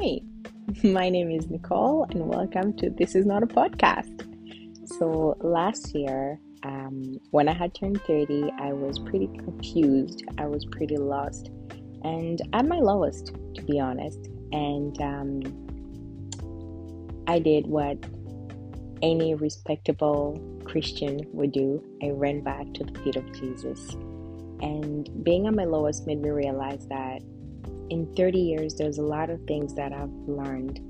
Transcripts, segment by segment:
Hi, my name is Nicole, and welcome to This Is Not a Podcast. So, last year, um, when I had turned 30, I was pretty confused, I was pretty lost, and at my lowest, to be honest. And um, I did what any respectable Christian would do I ran back to the feet of Jesus. And being at my lowest made me realize that in 30 years, there's a lot of things that I've learned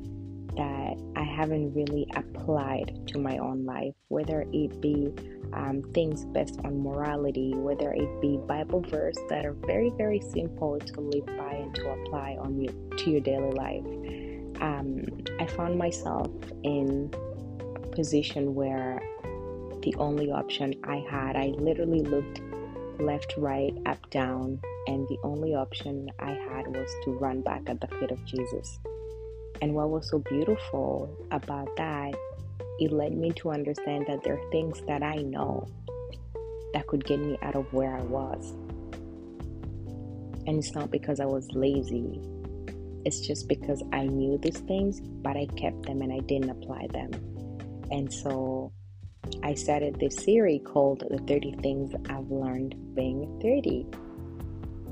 that I haven't really applied to my own life, whether it be um, things based on morality, whether it be Bible verse that are very, very simple to live by and to apply on you to your daily life. Um, I found myself in a position where the only option I had, I literally looked left, right, up, down, and the only option I had was to run back at the feet of Jesus. And what was so beautiful about that, it led me to understand that there are things that I know that could get me out of where I was. And it's not because I was lazy, it's just because I knew these things, but I kept them and I didn't apply them. And so I started this series called The 30 Things I've Learned Being 30.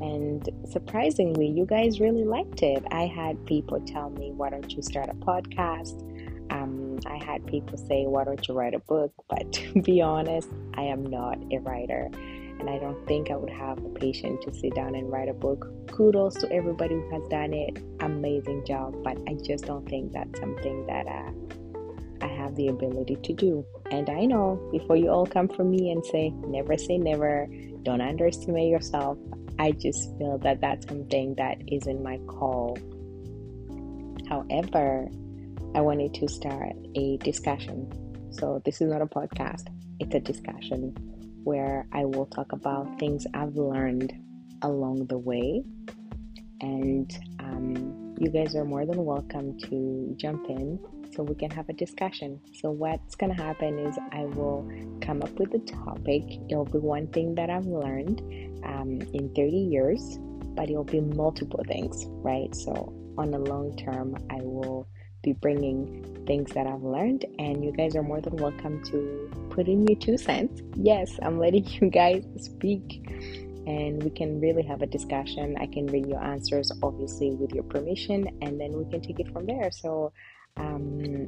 And surprisingly, you guys really liked it. I had people tell me, why don't you start a podcast? Um, I had people say, why don't you write a book? But to be honest, I am not a writer. And I don't think I would have the patience to sit down and write a book. Kudos to everybody who has done it. Amazing job. But I just don't think that's something that uh, I have the ability to do. And I know before you all come for me and say, never say never, don't underestimate yourself, I just feel that that's something that isn't my call. However, I wanted to start a discussion. So, this is not a podcast, it's a discussion where I will talk about things I've learned along the way. And um, you guys are more than welcome to jump in so we can have a discussion. So, what's going to happen is I will come up with a topic. It'll be one thing that I've learned um, in 30 years, but it'll be multiple things, right? So, on the long term, I will be bringing things that I've learned, and you guys are more than welcome to put in your two cents. Yes, I'm letting you guys speak and we can really have a discussion. I can read your answers, obviously, with your permission, and then we can take it from there. So, um,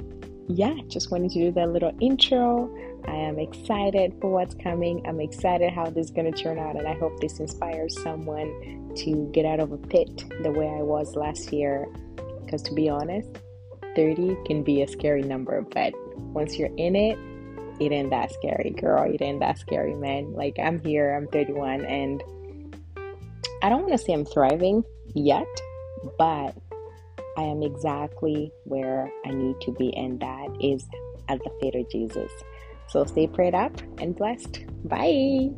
yeah, just wanted to do that little intro. I am excited for what's coming. I'm excited how this is going to turn out, and I hope this inspires someone to get out of a pit the way I was last year. Because to be honest, 30 can be a scary number, but once you're in it, it ain't that scary, girl. It ain't that scary, man. Like, I'm here, I'm 31, and I don't want to say I'm thriving yet, but I am exactly where I need to be, and that is at the feet of Jesus. So stay prayed up and blessed. Bye.